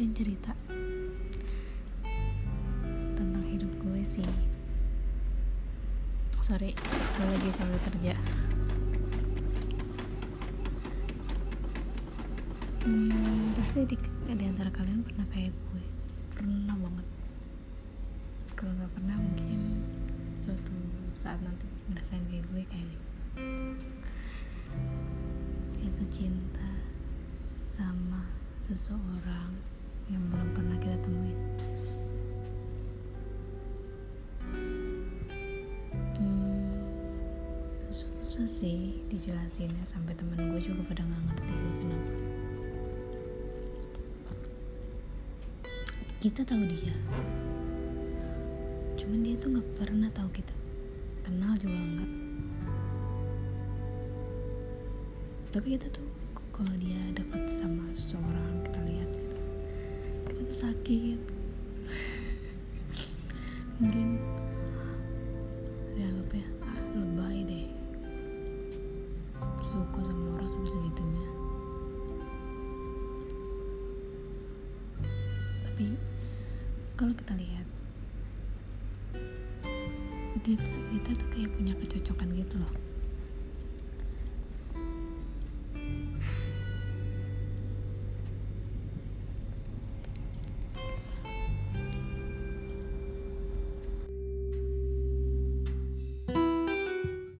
pengen cerita tentang hidup gue sih. Sorry gue lagi sambil kerja. Hmm, pasti di, di antara kalian pernah kayak gue? Pernah banget. Kalau nggak pernah mungkin suatu saat nanti ngerasain kayak gue kayaknya gitu. jatuh cinta sama seseorang yang belum pernah kita temuin. Hmm, susah sih dijelasinnya sampai temen gue juga pada nggak ngerti gue kenapa. Kita tahu dia. Cuman dia tuh nggak pernah tahu kita. Kenal juga enggak tapi kita tuh kalau dia dekat sama seseorang kita lihat sakit. Mungkin dianggapnya ah lebay deh. Suka sama orang sampai segitunya. Tapi kalau kita lihat dia tuh kita tuh kayak punya kecocokan gitu loh